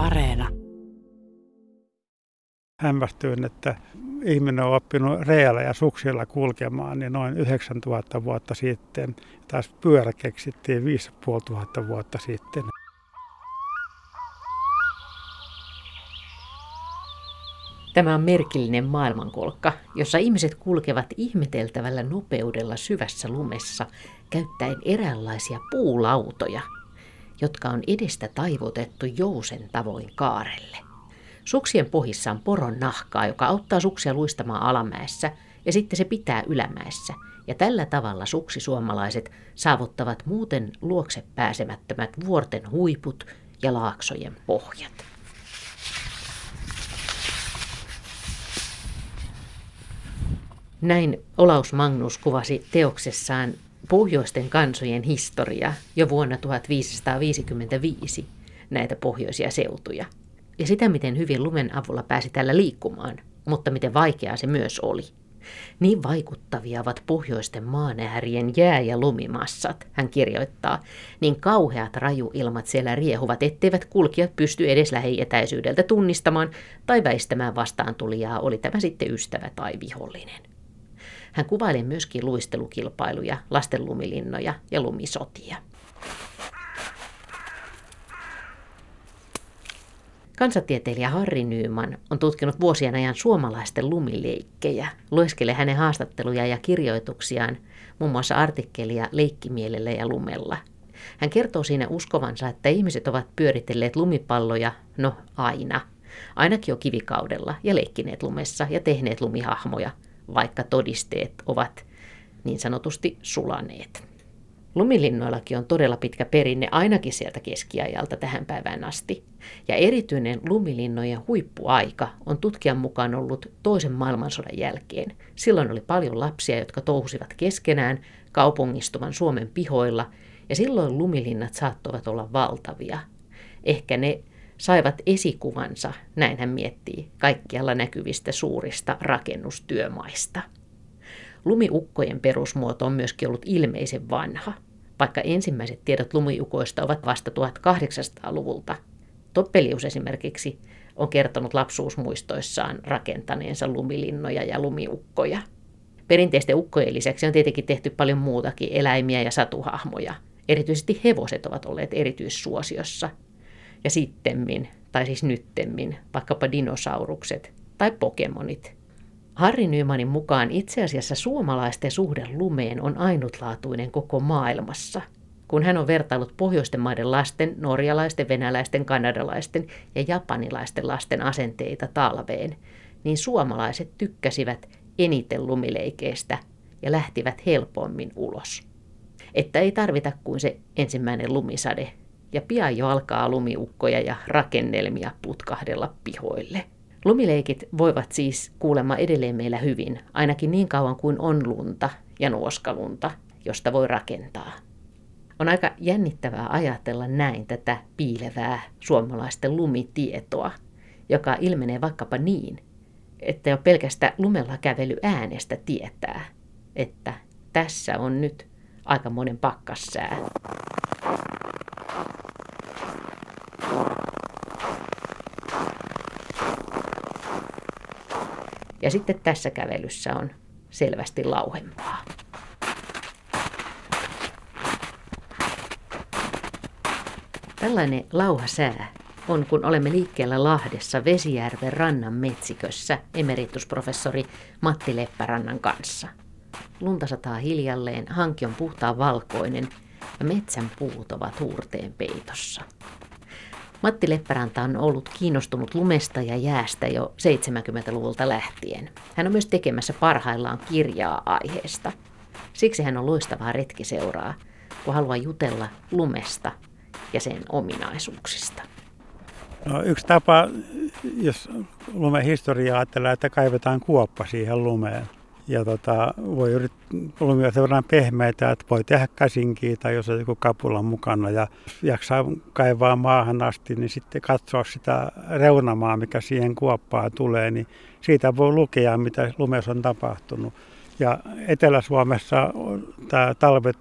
Areena. Hämmästyin, että ihminen on oppinut reellä ja suksilla kulkemaan niin noin 9000 vuotta sitten. Taas pyörä keksittiin 5500 vuotta sitten. Tämä on merkillinen maailmankolkka, jossa ihmiset kulkevat ihmeteltävällä nopeudella syvässä lumessa, käyttäen eräänlaisia puulautoja, jotka on edestä taivutettu jousen tavoin kaarelle. Suksien pohjissa on poron nahkaa, joka auttaa suksia luistamaan alamäessä ja sitten se pitää ylämäessä. Ja tällä tavalla suksisuomalaiset saavuttavat muuten luokse pääsemättömät vuorten huiput ja laaksojen pohjat. Näin Olaus Magnus kuvasi teoksessaan pohjoisten kansojen historia jo vuonna 1555 näitä pohjoisia seutuja. Ja sitä, miten hyvin lumen avulla pääsi tällä liikkumaan, mutta miten vaikeaa se myös oli. Niin vaikuttavia ovat pohjoisten maanäärien jää- ja lumimassat, hän kirjoittaa, niin kauheat rajuilmat siellä riehuvat, etteivät kulkijat pysty edes lähietäisyydeltä tunnistamaan tai väistämään vastaantulijaa, oli tämä sitten ystävä tai vihollinen. Hän kuvaili myöskin luistelukilpailuja, lasten lumilinnoja ja lumisotia. Kansatieteilijä Harri Nyyman on tutkinut vuosien ajan suomalaisten lumileikkejä. Lueskelee hänen haastatteluja ja kirjoituksiaan, muun muassa artikkelia Leikkimielellä ja lumella. Hän kertoo siinä uskovansa, että ihmiset ovat pyöritelleet lumipalloja, no aina, ainakin jo kivikaudella, ja leikkineet lumessa ja tehneet lumihahmoja – vaikka todisteet ovat niin sanotusti sulaneet. Lumilinnoillakin on todella pitkä perinne ainakin sieltä keskiajalta tähän päivään asti. Ja erityinen lumilinnojen huippuaika on tutkijan mukaan ollut toisen maailmansodan jälkeen. Silloin oli paljon lapsia, jotka touhusivat keskenään kaupungistuvan Suomen pihoilla, ja silloin lumilinnat saattoivat olla valtavia. Ehkä ne saivat esikuvansa, näin hän miettii, kaikkialla näkyvistä suurista rakennustyömaista. Lumiukkojen perusmuoto on myöskin ollut ilmeisen vanha, vaikka ensimmäiset tiedot lumiukoista ovat vasta 1800-luvulta. Toppelius esimerkiksi on kertonut lapsuusmuistoissaan rakentaneensa lumilinnoja ja lumiukkoja. Perinteisten ukkojen lisäksi on tietenkin tehty paljon muutakin eläimiä ja satuhahmoja. Erityisesti hevoset ovat olleet erityissuosiossa – ja sittemmin, tai siis nyttemmin, vaikkapa dinosaurukset tai pokemonit. Harri Nymanin mukaan itse asiassa suomalaisten suhde lumeen on ainutlaatuinen koko maailmassa. Kun hän on vertaillut pohjoisten maiden lasten, norjalaisten, venäläisten, kanadalaisten ja japanilaisten lasten asenteita talveen, niin suomalaiset tykkäsivät eniten lumileikeistä ja lähtivät helpommin ulos. Että ei tarvita kuin se ensimmäinen lumisade ja pian jo alkaa lumiukkoja ja rakennelmia putkahdella pihoille. Lumileikit voivat siis kuulemma edelleen meillä hyvin, ainakin niin kauan kuin on lunta ja nuoskalunta, josta voi rakentaa. On aika jännittävää ajatella näin tätä piilevää suomalaisten lumitietoa, joka ilmenee vaikkapa niin, että jo pelkästä lumella kävely äänestä tietää, että tässä on nyt aika monen pakkassää. Ja sitten tässä kävelyssä on selvästi lauhempaa. Tällainen lauhasää on, kun olemme liikkeellä Lahdessa Vesijärven rannan metsikössä emeritusprofessori Matti Leppärannan kanssa. Lunta sataa hiljalleen, hanki on puhtaan valkoinen ja metsän puut ovat huurteen peitossa. Matti Leppäranta on ollut kiinnostunut lumesta ja jäästä jo 70-luvulta lähtien. Hän on myös tekemässä parhaillaan kirjaa aiheesta. Siksi hän on loistavaa retkiseuraa, kun haluaa jutella lumesta ja sen ominaisuuksista. No, yksi tapa, jos lumen historiaa ajatellaan, että kaivetaan kuoppa siihen lumeen ja tota, voi yrittää, lumia sen verran pehmeitä, että voi tehdä käsinkin tai jos on joku kapula mukana ja jaksaa kaivaa maahan asti, niin sitten katsoa sitä reunamaa, mikä siihen kuoppaan tulee, niin siitä voi lukea, mitä lumessa on tapahtunut. Ja Etelä-Suomessa tämä talvet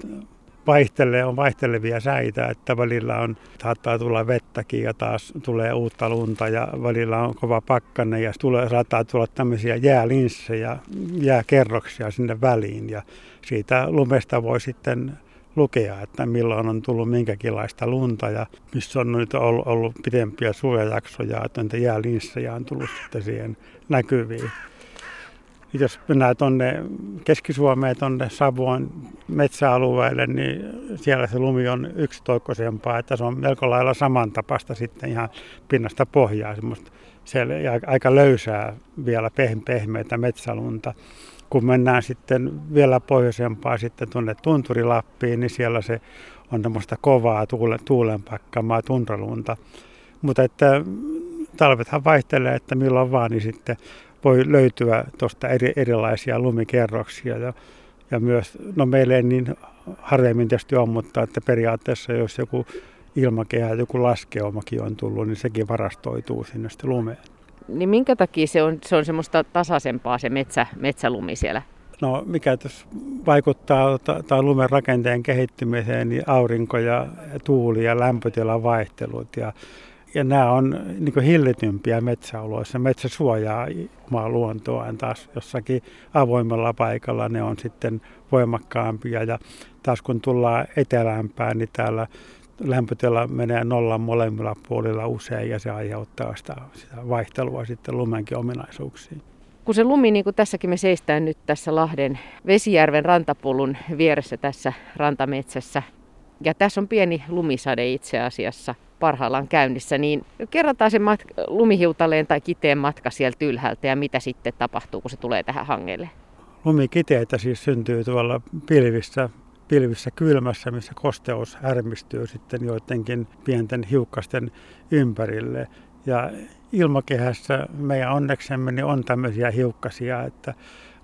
vaihtelee, on vaihtelevia säitä, että välillä on, saattaa tulla vettäkin ja taas tulee uutta lunta ja välillä on kova pakkanne ja tulee, saattaa tulla tämmöisiä jäälinssejä, jääkerroksia sinne väliin ja siitä lumesta voi sitten lukea, että milloin on tullut minkäkinlaista lunta ja missä on nyt ollut, ollut pidempiä suojajaksoja, että niitä jäälinssejä on tullut sitten siihen näkyviin jos mennään tuonne Keski-Suomeen, tuonne Savuon metsäalueelle, niin siellä se lumi on yksitoikkoisempaa, että se on melko lailla samantapasta sitten ihan pinnasta pohjaa, semmoista siellä aika löysää vielä pehmeitä metsälunta. Kun mennään sitten vielä pohjoisempaa sitten tuonne Tunturilappiin, niin siellä se on tämmöistä kovaa tuulen, tuulen pakkamaa tunralunta. Mutta että talvethan vaihtelee, että milloin vaan, niin sitten voi löytyä tuosta eri, erilaisia lumikerroksia ja, ja myös, no meille ei niin harvemmin tietysti on, mutta että periaatteessa jos joku ilmakehä, joku laskeumakin on tullut, niin sekin varastoituu sinne sitten lumeen. Niin minkä takia se on, se on semmoista tasaisempaa se metsä, metsälumi siellä? No mikä tässä vaikuttaa tai lumen rakenteen kehittymiseen, niin aurinko ja tuuli ja lämpötilan vaihtelut ja ja nämä on niin hillitympiä metsäoloissa. Metsä suojaa omaa luontoaan taas jossakin avoimella paikalla. Ne on sitten voimakkaampia ja taas kun tullaan etelämpään, niin täällä lämpötila menee nollan molemmilla puolilla usein ja se aiheuttaa sitä, sitä vaihtelua sitten lumenkin ominaisuuksiin. Kun se lumi, niin kuin tässäkin me seistään nyt tässä Lahden Vesijärven rantapulun vieressä tässä rantametsässä. Ja tässä on pieni lumisade itse asiassa parhaillaan käynnissä, niin kerrotaan se mat- lumihiutaleen tai kiteen matka sieltä ylhäältä ja mitä sitten tapahtuu, kun se tulee tähän hangelle? Lumikiteitä siis syntyy tuolla pilvissä, pilvissä kylmässä, missä kosteus härmistyy sitten joidenkin pienten hiukkasten ympärille. Ja ilmakehässä meidän onneksemme niin on tämmöisiä hiukkasia, että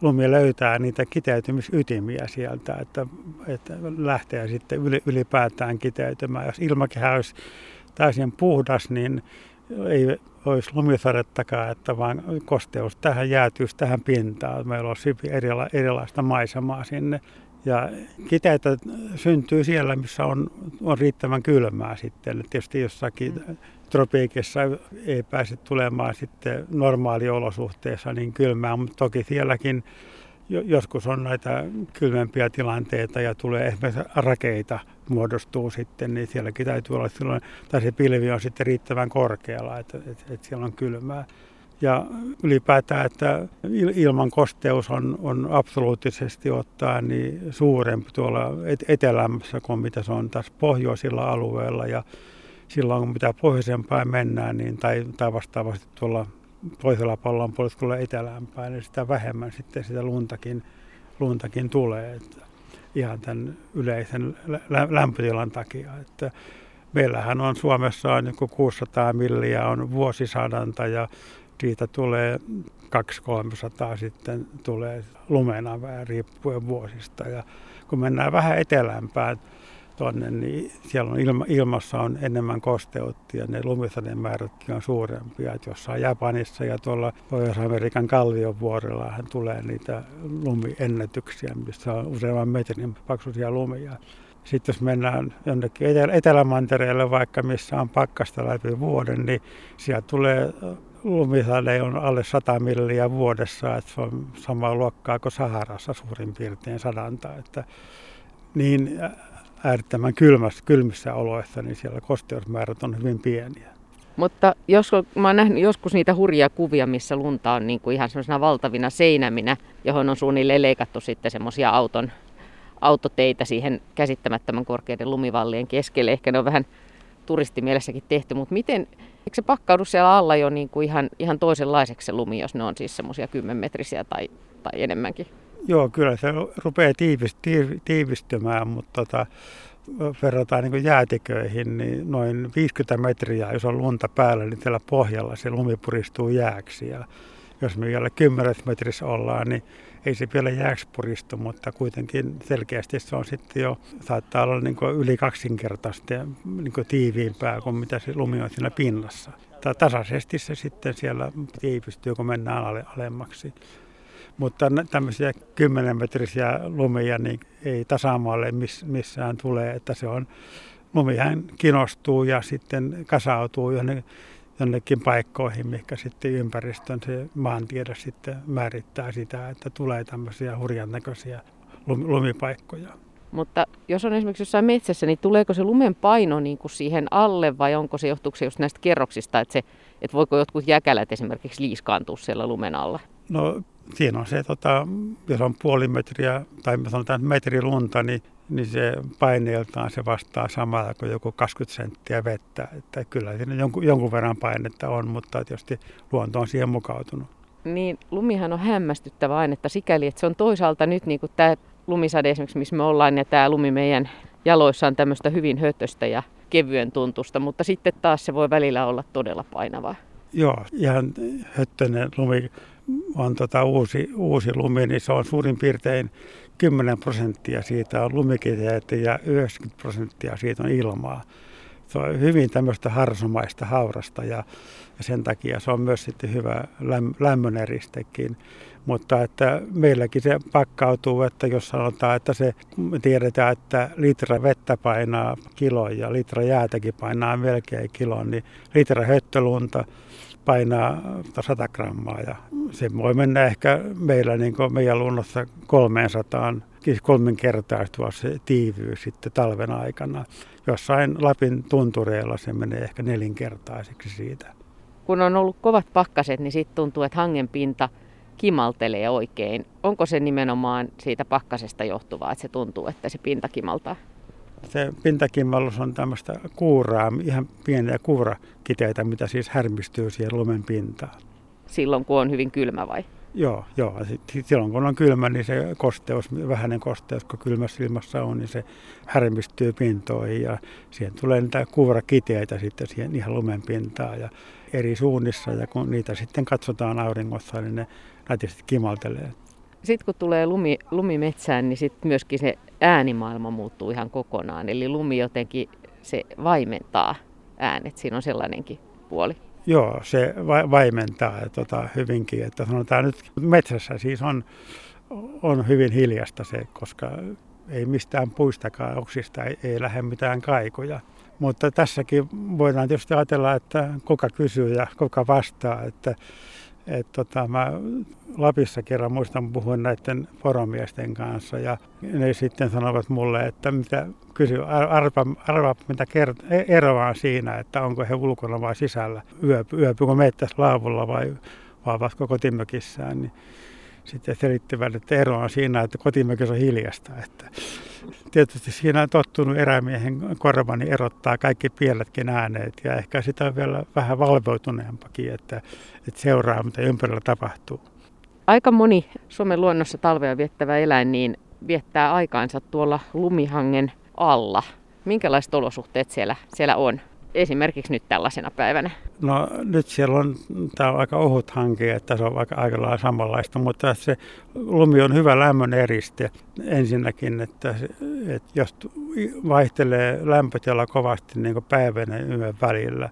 lumi löytää niitä kiteytymisytimiä sieltä, että, että lähtee sitten ylipäätään kiteytymään. Jos ilmakehä olisi täysin puhdas, niin ei olisi lumisadettakaan, että vaan kosteus tähän jäätyisi tähän pintaan. Meillä olisi erila, erilaista maisemaa sinne. Ja kiteitä syntyy siellä, missä on, on riittävän kylmää sitten. Tietysti jossakin mm. Tropiikissa ei pääse tulemaan sitten normaaliolosuhteissa niin kylmää, mutta toki sielläkin joskus on näitä kylmempiä tilanteita ja tulee esimerkiksi rakeita muodostuu sitten, niin sielläkin täytyy olla silloin, tai se pilvi on sitten riittävän korkealla, että, että, että siellä on kylmää. Ja ylipäätään, että ilman kosteus on, on absoluuttisesti ottaen niin suurempi tuolla etelämässä kuin mitä se on tässä pohjoisilla alueilla. Ja silloin kun mitä pohjoisempään mennään, niin, tai, tai vastaavasti tuolla toisella pallon puolella etelämpään, niin sitä vähemmän sitten sitä luntakin, luntakin tulee. Että ihan tämän yleisen lämpötilan takia. Että meillähän on Suomessa on niin 600 milliä on vuosisadanta ja siitä tulee 200-300 sitten tulee lumena vähän riippuen vuosista. Ja kun mennään vähän etelämpään, tuonne, niin siellä on ilma, ilmassa on enemmän kosteutta ja ne lumisaden määrätkin on suurempia. Että jossain Japanissa ja tuolla Pohjois-Amerikan kalliovuorella tulee niitä lumiennätyksiä, missä on useamman metrin paksuisia lumia. Sitten jos mennään jonnekin Etelämantereelle, vaikka missä on pakkasta läpi vuoden, niin siellä tulee lumisade on alle 100 milliä vuodessa, että se on samaa luokkaa kuin Saharassa suurin piirtein sadanta. Että niin äärettömän kylmässä, kylmissä oloissa, niin siellä kosteusmäärät on hyvin pieniä. Mutta joskus, mä oon nähnyt joskus niitä hurjia kuvia, missä lunta on niin kuin ihan semmoisena valtavina seinäminä, johon on suunnilleen leikattu sitten semmoisia auton, autoteitä siihen käsittämättömän korkeiden lumivallien keskelle. Ehkä ne on vähän turistimielessäkin tehty, mutta miten, eikö se pakkaudu siellä alla jo niin kuin ihan, ihan toisenlaiseksi se lumi, jos ne on siis semmoisia kymmenmetrisiä tai, tai enemmänkin? Joo, kyllä se rupeaa tiivistymään, mutta tota, verrataan niin jäätiköihin, niin noin 50 metriä, jos on lunta päällä, niin siellä pohjalla se lumi puristuu jääksi. Ja jos me vielä 10 metrissä ollaan, niin ei se vielä jääksi puristu, mutta kuitenkin selkeästi se on sitten jo, saattaa olla niin yli kaksinkertaisesti niin tiiviimpää kuin mitä se lumi on siinä pinnassa. Tasaisesti se sitten siellä tiivistyy, kun mennään alemmaksi. Mutta tämmöisiä 10 metrisiä lumia niin ei tasamaalle miss, missään tule, että se on, lumihan kinostuu ja sitten kasautuu jonne, jonnekin paikkoihin, mikä sitten ympäristön se maantiede sitten määrittää sitä, että tulee tämmöisiä hurjan näköisiä lumipaikkoja. Mutta jos on esimerkiksi jossain metsässä, niin tuleeko se lumen paino niin kuin siihen alle vai onko se johtuuko se just näistä kerroksista, että, se, että voiko jotkut jäkälät esimerkiksi liiskaantua siellä lumen alla? No siinä on se, tota, jos on puoli metriä tai sanotaan metri lunta, niin, niin se paineeltaan se vastaa samalla kuin joku 20 senttiä vettä. Että kyllä siinä jonkun, jonkun verran painetta on, mutta tietysti luonto on siihen mukautunut. Niin lumihan on hämmästyttävä ainetta sikäli, että se on toisaalta nyt niin kuin tämä lumisade esimerkiksi, missä me ollaan, ja tämä lumi meidän jaloissa on tämmöistä hyvin hötöstä ja kevyen tuntusta, mutta sitten taas se voi välillä olla todella painavaa. Joo, ihan höttönen lumi on tota uusi, uusi lumi, niin se on suurin piirtein 10 prosenttia siitä on lumikiteitä ja 90 prosenttia siitä on ilmaa. Se on hyvin tämmöistä harsomaista haurasta ja, ja sen takia se on myös sitten hyvä läm, lämmöneristekin. Mutta että meilläkin se pakkautuu, että jos sanotaan, että se tiedetään, että litra vettä painaa kilon ja litra jäätäkin painaa melkein kilon, niin litra höttölunta painaa 100 grammaa ja se voi mennä ehkä meillä niin kuin meidän luonnossa 300 siis kolminkertaistua se tiivyys sitten talven aikana. Jossain Lapin tuntureilla se menee ehkä nelinkertaiseksi siitä. Kun on ollut kovat pakkaset, niin sitten tuntuu, että hangen pinta kimaltelee oikein. Onko se nimenomaan siitä pakkasesta johtuvaa, että se tuntuu, että se pinta kimaltaa? Se pintakimallus on tämmöistä kuuraa, ihan pieniä kuurakiteitä, mitä siis härmistyy siihen lumen pintaan. Silloin kun on hyvin kylmä vai? Joo, joo. Silloin kun on kylmä, niin se kosteus, vähäinen kosteus, kun kylmässä ilmassa on, niin se härmistyy pintoihin ja siihen tulee niitä kuurakiteitä sitten siihen ihan lumen pintaan ja eri suunnissa ja kun niitä sitten katsotaan auringossa, niin ne nätisti kimaltelee. Sitten kun tulee lumi, lumimetsään, niin sitten myöskin se äänimaailma muuttuu ihan kokonaan. Eli lumi jotenkin se vaimentaa äänet. Siinä on sellainenkin puoli. Joo, se va- vaimentaa tota, hyvinkin. Että sanotaan nyt metsässä siis on, on hyvin hiljasta se, koska ei mistään puistakaan oksista ei, ei lähde mitään kaikuja. Mutta tässäkin voidaan tietysti ajatella, että kuka kysyy ja kuka vastaa. Että et tota, mä Lapissa kerran muistan puhua näiden poromiesten kanssa ja ne sitten sanovat mulle, että mitä kysy, arva, arva mitä kert- e-, eroa on siinä, että onko he ulkona vai sisällä, yöpy, yöpykö mettässä laavulla vai, vai vasko kotimökissään. Niin sitten selittivät, että ero on siinä, että kotimökissä on hiljasta. Että tietysti siinä on tottunut erämiehen korva, niin erottaa kaikki pieletkin ääneet ja ehkä sitä on vielä vähän valveutuneempakin, että, että seuraa mitä ympärillä tapahtuu. Aika moni Suomen luonnossa talvea viettävä eläin niin viettää aikaansa tuolla lumihangen alla. Minkälaiset olosuhteet siellä, siellä on? Esimerkiksi nyt tällaisena päivänä? No nyt siellä on, tämä on aika ohut hanke, että se on aika, aika lailla samanlaista, mutta se lumi on hyvä lämmön eriste ensinnäkin, että, että jos vaihtelee lämpötila kovasti niin kuin päivän ja yön välillä,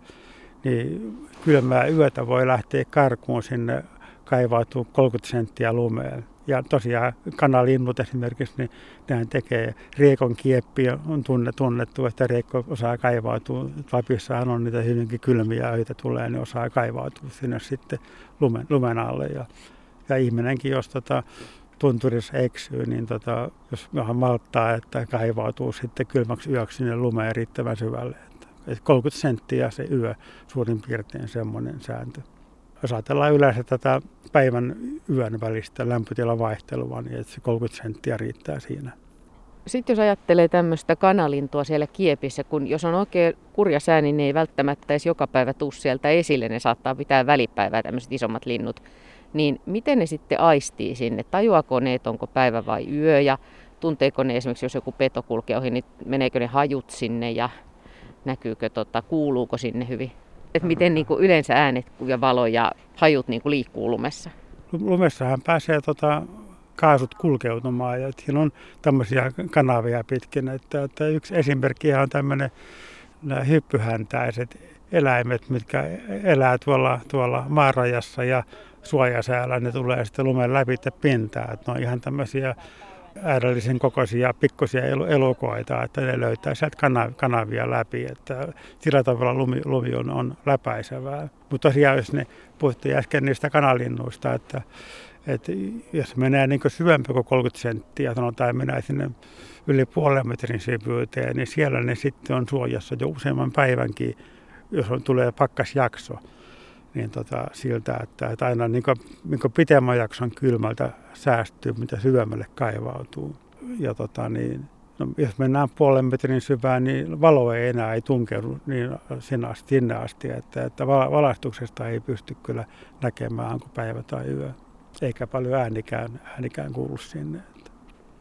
niin kylmää yötä voi lähteä karkuun sinne kaivautuu 30 senttiä lumeen. Ja tosiaan kanalinnut esimerkiksi, niin nehän tekee, riekon kieppi on tunne, tunnettu, että riekko osaa kaivautua. Lapissahan on niitä hyvinkin kylmiä öitä tulee, niin osaa kaivautua sinne sitten lumen, lumen alle. Ja, ja ihminenkin, jos tota, tunturissa eksyy, niin tota, jos vähän malttaa, että kaivautuu sitten kylmäksi yöksi sinne lumeen riittävän syvälle. Että 30 senttiä se yö suurin piirtein semmoinen sääntö jos ajatellaan yleensä tätä päivän yön välistä lämpötilan vaihtelua, niin että se 30 senttiä riittää siinä. Sitten jos ajattelee tämmöistä kanalintua siellä kiepissä, kun jos on oikein kurja sää, niin ne ei välttämättä edes joka päivä tuu sieltä esille, ne saattaa pitää välipäivää tämmöiset isommat linnut. Niin miten ne sitten aistii sinne? Tajuako ne, että onko päivä vai yö ja tunteeko ne esimerkiksi, jos joku peto kulkee ohi, niin meneekö ne hajut sinne ja näkyykö, tota, kuuluuko sinne hyvin? Että miten niin kuin yleensä äänet ja valo ja hajut niin kuin liikkuu lumessa? Lumessahan pääsee tota, kaasut kulkeutumaan ja siinä on tämmöisiä kanavia pitkin. Että, että yksi esimerkki on tämmöinen nämä hyppyhäntäiset eläimet, mitkä elää tuolla, tuolla maarajassa ja suojasäällä ne tulee sitten lumen läpi pintaan. Että ne on ihan tämmöisiä äärällisen kokoisia pikkusia elukoita, että ne löytää sieltä kanavia läpi, että sillä tavalla lumi, lumi on, on läpäisevää. Mutta tosiaan, jos ne puhuttiin äsken niistä kanalinnuista, että, että jos menee niin syvempi kuin 30 senttiä, sanotaan, menee sinne yli puolen metrin syvyyteen, niin siellä ne sitten on suojassa jo useamman päivänkin, jos on, tulee pakkasjakso niin tota, siltä, että, että aina niin kuin, niin kuin pitemmän jakson kylmältä säästyy, mitä syvemmälle kaivautuu. Ja tota, niin, no, jos mennään puolen metrin syvään, niin valo ei enää ei tunkeudu niin sinne asti, sinne asti että, että valaistuksesta ei pysty kyllä näkemään, onko päivä tai yö. Eikä paljon äänikään, äänikään kuulu sinne.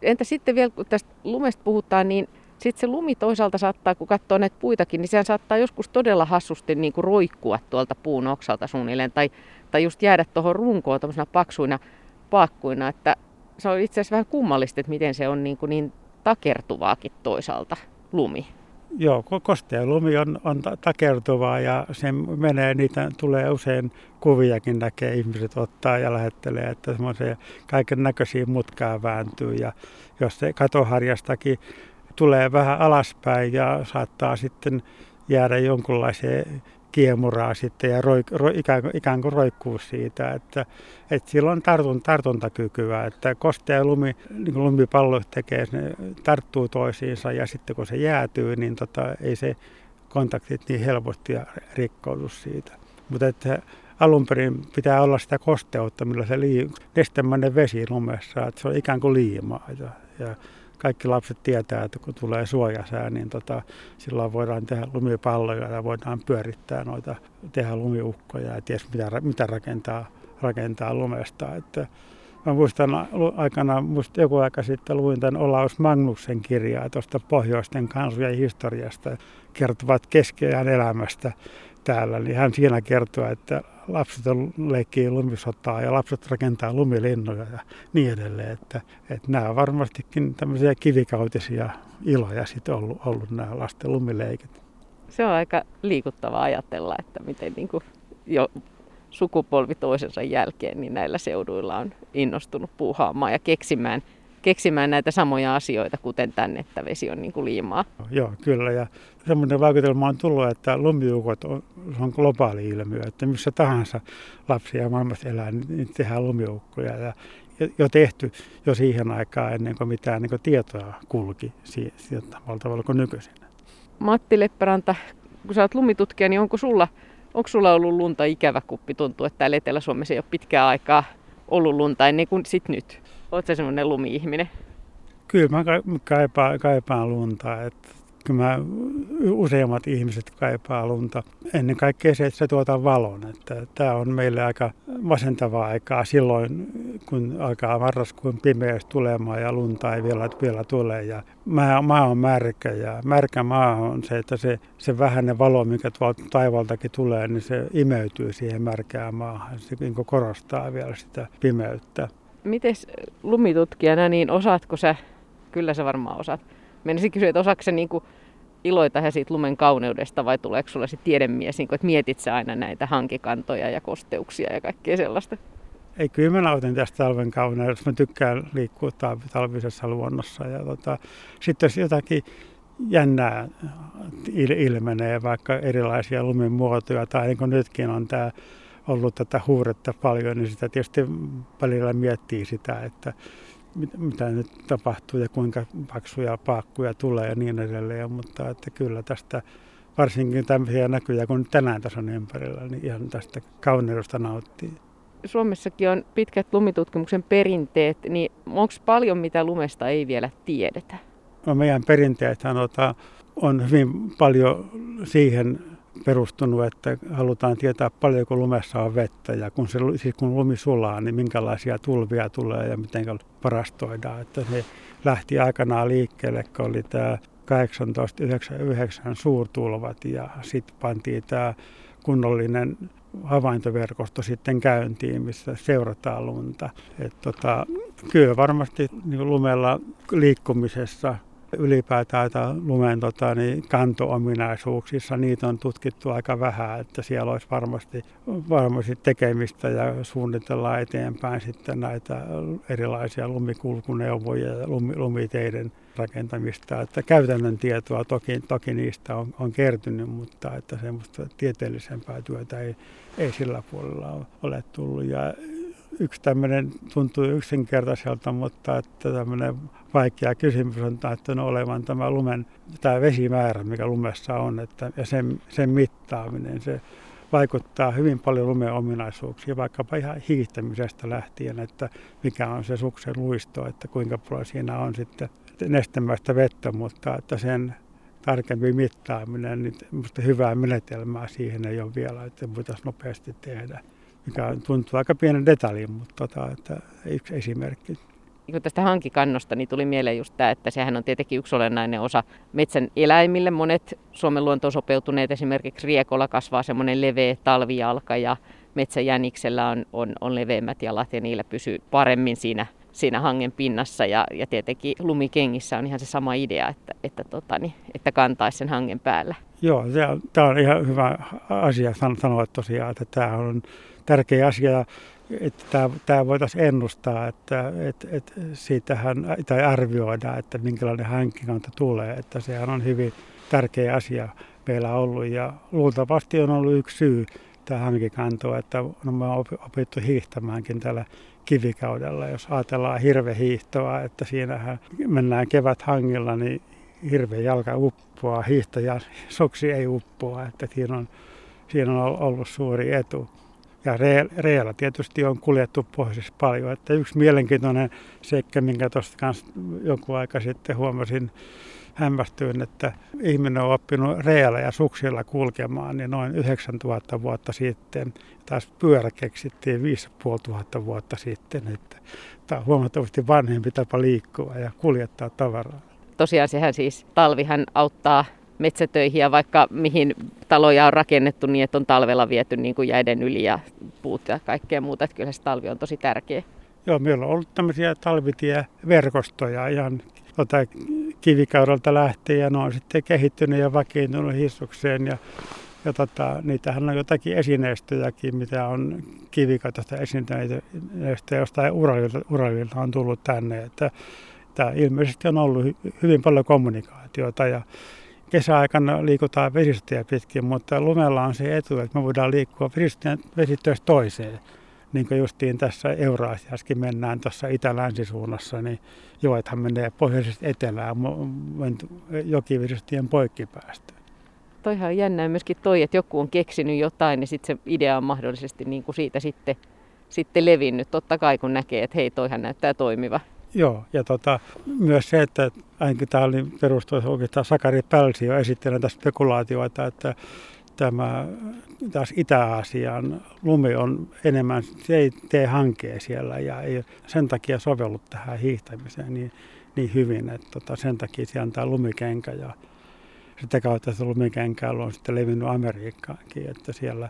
Entä sitten vielä, kun tästä lumesta puhutaan, niin sitten se lumi toisaalta saattaa, kun katsoo näitä puitakin, niin sehän saattaa joskus todella hassusti niin kuin roikkua tuolta puun oksalta suunnilleen. Tai, tai just jäädä tuohon runkoon tuollaisena paksuina paakkuina. Että se on itse asiassa vähän kummallista, että miten se on niin, kuin niin takertuvaakin toisaalta lumi. Joo, kostea lumi on, on takertuvaa ja se menee, niitä tulee usein kuviakin näkee, ihmiset ottaa ja lähettelee, että semmoisia kaiken näköisiä mutkaa vääntyy ja jos se katoharjastakin tulee vähän alaspäin ja saattaa sitten jäädä jonkunlaiseen kiemuraa sitten ja roik, ro, ikään, ikään kuin roikkuu siitä, että, että sillä on tartun, tartuntakykyä, että kostea lumi, niin kuin lumipallo tekee, ne tarttuu toisiinsa ja sitten kun se jäätyy, niin tota, ei se kontaktit niin helposti rikkoudu siitä. Mutta että alun perin pitää olla sitä kosteutta, millä se lii, nestemäinen vesi lumessa, että se on ikään kuin liimaa. Ja, ja kaikki lapset tietää, että kun tulee suojasää, niin tota, silloin voidaan tehdä lumipalloja ja voidaan pyörittää noita, tehdä lumiukkoja ja ties mitä, mitä rakentaa, rakentaa lumesta. Että Mä muistan aikana, muista joku aika sitten luin tämän Olaus Magnuksen kirjaa tuosta pohjoisten kansojen historiasta, kertovat keskeään elämästä täällä, niin hän siinä kertoo, että lapset leikkii lumisotaa ja lapset rakentaa lumilinnoja ja niin edelleen. Että, että nämä on varmastikin tämmöisiä kivikautisia iloja sitten ollut, ollut nämä lasten lumileikit. Se on aika liikuttavaa ajatella, että miten niin kuin jo sukupolvi toisensa jälkeen niin näillä seuduilla on innostunut puuhaamaan ja keksimään keksimään näitä samoja asioita, kuten tänne, että vesi on niin kuin liimaa. Joo, kyllä. Ja semmoinen vaikutelma on tullut, että lumiukot on, on globaali ilmiö, että missä tahansa lapsia maailmassa elää, niin tehdään lumiukkoja. Ja jo tehty jo siihen aikaan ennen kuin mitään niin kuin tietoa kulki sieltä tavalla kuin nykyisin. Matti Lepperanta, kun sä oot lumitutkija, niin onko sulla, onko sulla ollut lunta ikävä kuppi? Tuntuu, että täällä Etelä-Suomessa ei ole pitkää aikaa ollut lunta ennen kuin sit nyt. Oletko semmoinen lumi-ihminen? Kyllä mä kaipaan, kaipaan lunta. Että kyllä mä, useimmat ihmiset kaipaa lunta. Ennen kaikkea se, että se tuota valon. Että tämä on meille aika masentavaa aikaa silloin, kun alkaa marraskuun pimeys tulemaan ja lunta ei vielä, vielä tule. Ja maa, maa on märkä ja märkä maa on se, että se, se vähäinen valo, mikä tuolta taivaltakin tulee, niin se imeytyy siihen märkään maahan. Se niin korostaa vielä sitä pimeyttä. Miten lumitutkijana, niin osaatko sä, kyllä sä varmaan osaat, menisin kysyä, että osaatko sä niin kuin iloita ja siitä lumen kauneudesta vai tuleeko sulla se tiedemies, niin kuin, että mietit sä aina näitä hankikantoja ja kosteuksia ja kaikkea sellaista? Ei, kyllä mä nautin tästä talven kauneudesta. Mä tykkään liikkua talvisessa luonnossa. Ja tota, sitten jos jotakin jännää ilmenee, vaikka erilaisia lumimuotoja, tai niin kuin nytkin on tämä ollut tätä huuretta paljon, niin sitä tietysti välillä miettii sitä, että mitä nyt tapahtuu ja kuinka paksuja paakkuja tulee ja niin edelleen. Mutta että kyllä tästä varsinkin tämmöisiä näkyjä, kun tänään tässä on ympärillä, niin ihan tästä kauneudesta nauttii. Suomessakin on pitkät lumitutkimuksen perinteet, niin onko paljon mitä lumesta ei vielä tiedetä? No meidän perinteethän on hyvin paljon siihen perustunut, että halutaan tietää paljonko lumessa on vettä ja kun, se, siis kun lumi sulaa, niin minkälaisia tulvia tulee ja miten varastoidaan. Että se lähti aikanaan liikkeelle, kun oli tämä 1899 suurtulvat ja sitten pantiin tämä kunnollinen havaintoverkosto sitten käyntiin, missä seurataan lunta. Et tota, kyllä varmasti niin lumella liikkumisessa ylipäätään lumen tota, niin kanto-ominaisuuksissa, niitä on tutkittu aika vähän, että siellä olisi varmasti, varmasti tekemistä ja suunnitellaan eteenpäin sitten näitä erilaisia lumikulkuneuvoja ja lumiteiden rakentamista. Että käytännön tietoa toki, toki niistä on, on kertynyt, mutta että semmoista tieteellisempää työtä ei, ei sillä puolella ole tullut. Ja yksi tämmöinen tuntuu yksinkertaiselta, mutta että tämmöinen vaikea kysymys on että no olevan tämä lumen, tämä vesimäärä, mikä lumessa on, että, ja sen, sen mittaaminen, se vaikuttaa hyvin paljon lumen ominaisuuksiin, vaikkapa ihan hiihtämisestä lähtien, että mikä on se suksen luisto, että kuinka paljon siinä on sitten nestemäistä vettä, mutta että sen tarkempi mittaaminen, niin hyvää menetelmää siihen ei ole vielä, että voitaisiin nopeasti tehdä mikä tuntuu aika pienen detaljin, mutta tota, että yksi esimerkki. Kun tästä hankikannosta niin tuli mieleen just tämä, että sehän on tietenkin yksi olennainen osa metsän eläimille. Monet Suomen luontoon sopeutuneet esimerkiksi riekolla kasvaa semmoinen leveä talvijalka ja metsäjäniksellä on, on, on leveämmät jalat ja niillä pysyy paremmin siinä, siinä hangen pinnassa. Ja, ja tietenkin lumikengissä on ihan se sama idea, että, että, tota, niin, että kantaisi sen hangen päällä. Joo, tämä on ihan hyvä asia sanoa tosiaan, että tämä on tärkeä asia, että tämä, voitaisiin ennustaa, että, että, että siitähän, tai arvioida, että minkälainen hankinkanta tulee. Että sehän on hyvin tärkeä asia meillä ollut ja luultavasti on ollut yksi syy tämä hankikanto, että no, me on opittu hiihtämäänkin tällä kivikaudella. Jos ajatellaan hirvehiihtoa, että siinähän mennään kevät hangilla, niin hirve jalka uppoaa, hiihtäjä soksi ei uppoa, että siinä on, siinä on ollut suuri etu. Ja reellä tietysti on kuljettu pohjoisessa paljon. Että yksi mielenkiintoinen seikka, minkä tuosta kanssa joku aika sitten huomasin, hämmästyin, että ihminen on oppinut reellä ja suksilla kulkemaan niin noin 9000 vuotta sitten. Taas pyörä keksittiin 5500 vuotta sitten. Että tämä on huomattavasti vanhempi tapa liikkua ja kuljettaa tavaraa. Tosiaan sehän siis talvihan auttaa metsätöihin ja vaikka mihin taloja on rakennettu niin, että on talvella viety niin kuin jäiden yli ja puut ja kaikkea muuta. Että kyllä se talvi on tosi tärkeä. Joo, meillä on ollut tämmöisiä talvitieverkostoja ihan tota, kivikaudelta lähtien ja ne on sitten kehittynyt ja vakiintunut hissukseen ja ja tota, niitähän on jotakin esineistöjäkin, mitä on kivikautasta esineistöjä jostain uralilta, uralilta on tullut tänne. Että, tämä ilmeisesti on ollut hyvin paljon kommunikaatiota ja kesäaikana liikutaan vesistöjä pitkin, mutta lumella on se etu, että me voidaan liikkua vesistöistä toiseen. Niin kuin justiin tässä Euraasiaskin mennään tuossa itä-länsisuunnassa, niin joethan menee pohjoisesta etelään jokivesistöjen poikkipäästä. Toihan on jännää myöskin toi, että joku on keksinyt jotain, niin sitten se idea on mahdollisesti niin kuin siitä sitten, sitten levinnyt. Totta kai kun näkee, että hei, toihan näyttää toimiva. Joo, ja tota, myös se, että ainakin tämä oli perustuu oikeastaan Sakari Pälsi jo esittelen tästä spekulaatioita, että tämä taas Itä-Aasian lumi on enemmän, se ei tee hankea siellä ja ei sen takia sovellut tähän hiihtämiseen niin, niin hyvin, että tota, sen takia on tämä lumikenkä ja sitä kautta se lumikenkä on sitten levinnyt Amerikkaankin, että siellä,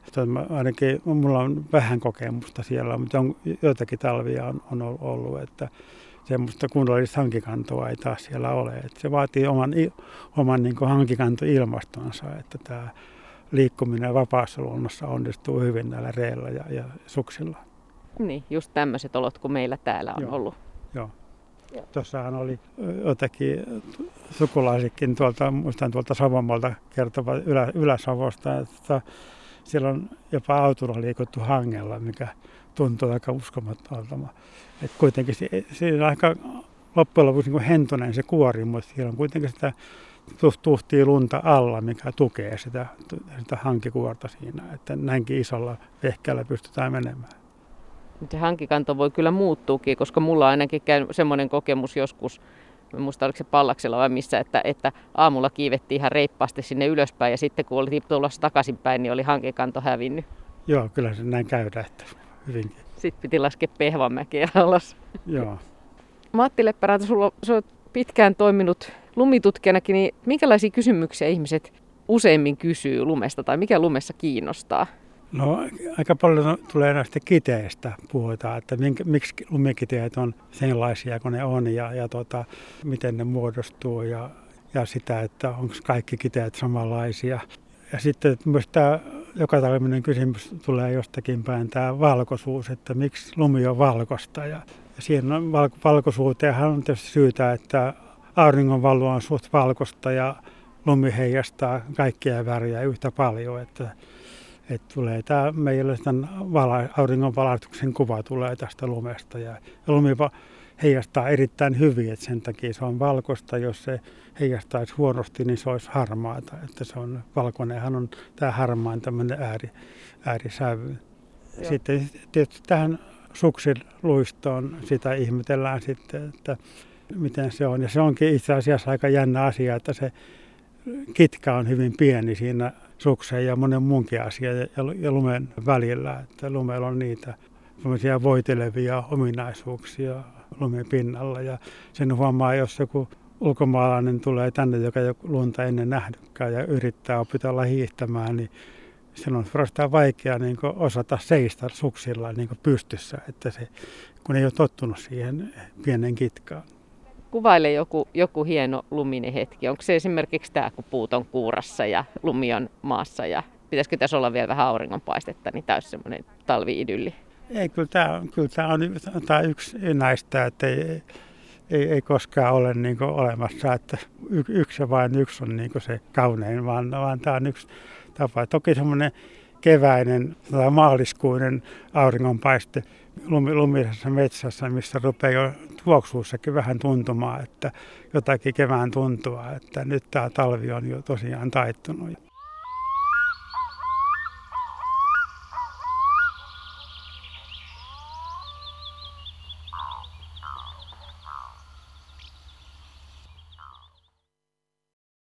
ainakin mulla on vähän kokemusta siellä, mutta on, joitakin talvia on, on ollut, että semmoista kunnollista hankikantoa ei taas siellä ole. Et se vaatii oman, oman niin hankikantoilmastonsa, että tämä liikkuminen vapaassa luonnossa onnistuu hyvin näillä reillä ja, ja suksilla. Niin, just tämmöiset olot kuin meillä täällä on Joo. ollut. Tuossahan oli jotakin sukulaisikin tuolta, muistan tuolta Savonmaalta kertova Ylä, Ylä-Savosta, että siellä on jopa autolla liikuttu hangella, mikä tuntuu aika uskomattomalta. Että kuitenkin se, se on aika loppujen lopuksi niin hentonen se kuori, mutta siellä on kuitenkin sitä tuhtii lunta alla, mikä tukee sitä, sitä hankikuorta siinä, että näinkin isolla vehkeällä pystytään menemään. Se hankikanto voi kyllä muuttuukin, koska mulla ainakin käy semmoinen kokemus joskus, muista oliko se pallaksella vai missä, että, että aamulla kiivettiin ihan reippaasti sinne ylöspäin ja sitten kun oltiin tulossa takaisinpäin, niin oli hankikanto hävinnyt. Joo, kyllä se näin käydä, että hyvinkin. Sitten piti laskea Pehvanmäkeä alas. Joo. Matti Leppärääntä, sulla on pitkään toiminut lumitutkijanakin, niin minkälaisia kysymyksiä ihmiset useimmin kysyy lumesta tai mikä lumessa kiinnostaa? No aika paljon tulee näistä kiteistä puhutaan, että minkä, miksi lumikiteet on sellaisia kuin ne on ja, ja tota, miten ne muodostuu ja, ja sitä, että onko kaikki kiteet samanlaisia. Ja sitten myös tämä joka talvinen kysymys tulee jostakin päin, tämä valkoisuus, että miksi lumi on valkoista. Ja, ja siihen on val, valkoisuuteenhan on tietysti syytä, että auringonvalu on suht valkoista ja lumi heijastaa kaikkia väriä yhtä paljon, että että tulee tämä meille tämän vala, auringon valaistuksen kuva tulee tästä lumesta ja, ja lumi heijastaa erittäin hyvin, että sen takia se on valkoista. Jos se heijastaisi huonosti, niin se olisi harmaata. Että se on, valkoinenhan on tämä harmaan tämmöinen ääri, äärisävy. Joo. Sitten tietysti tähän suksin luistoon sitä ihmetellään sitten, että miten se on. Ja se onkin itse asiassa aika jännä asia, että se kitka on hyvin pieni siinä sukseen ja monen muunkin asia ja, ja lumen välillä. Että lumella on niitä voitelevia ominaisuuksia lumen pinnalla ja sen huomaa, jos joku ulkomaalainen tulee tänne, joka ei ole lunta ennen nähnytkään ja yrittää opetella hiihtämään, niin sen on vaikea niin osata seistä suksilla niin pystyssä, että se, kun ei ole tottunut siihen pienen kitkaan. Kuvaile joku, joku hieno luminen hetki. Onko se esimerkiksi tämä, kun puut on kuurassa ja lumi on maassa ja pitäisikö tässä olla vielä vähän auringonpaistetta, niin täys semmoinen talvi-idylli? Ei, kyllä tämä, kyllä tämä on tämä yksi näistä, että ei, ei, ei koskaan ole niin olemassa, että yksi ja vain yksi on niin se kaunein, vaan, vaan tämä on yksi tapa. Toki semmoinen keväinen maaliskuinen auringonpaiste lumisessa metsässä, missä rupeaa jo tuoksuussakin vähän tuntumaan, että jotakin kevään tuntua, että nyt tämä talvi on jo tosiaan taittunut.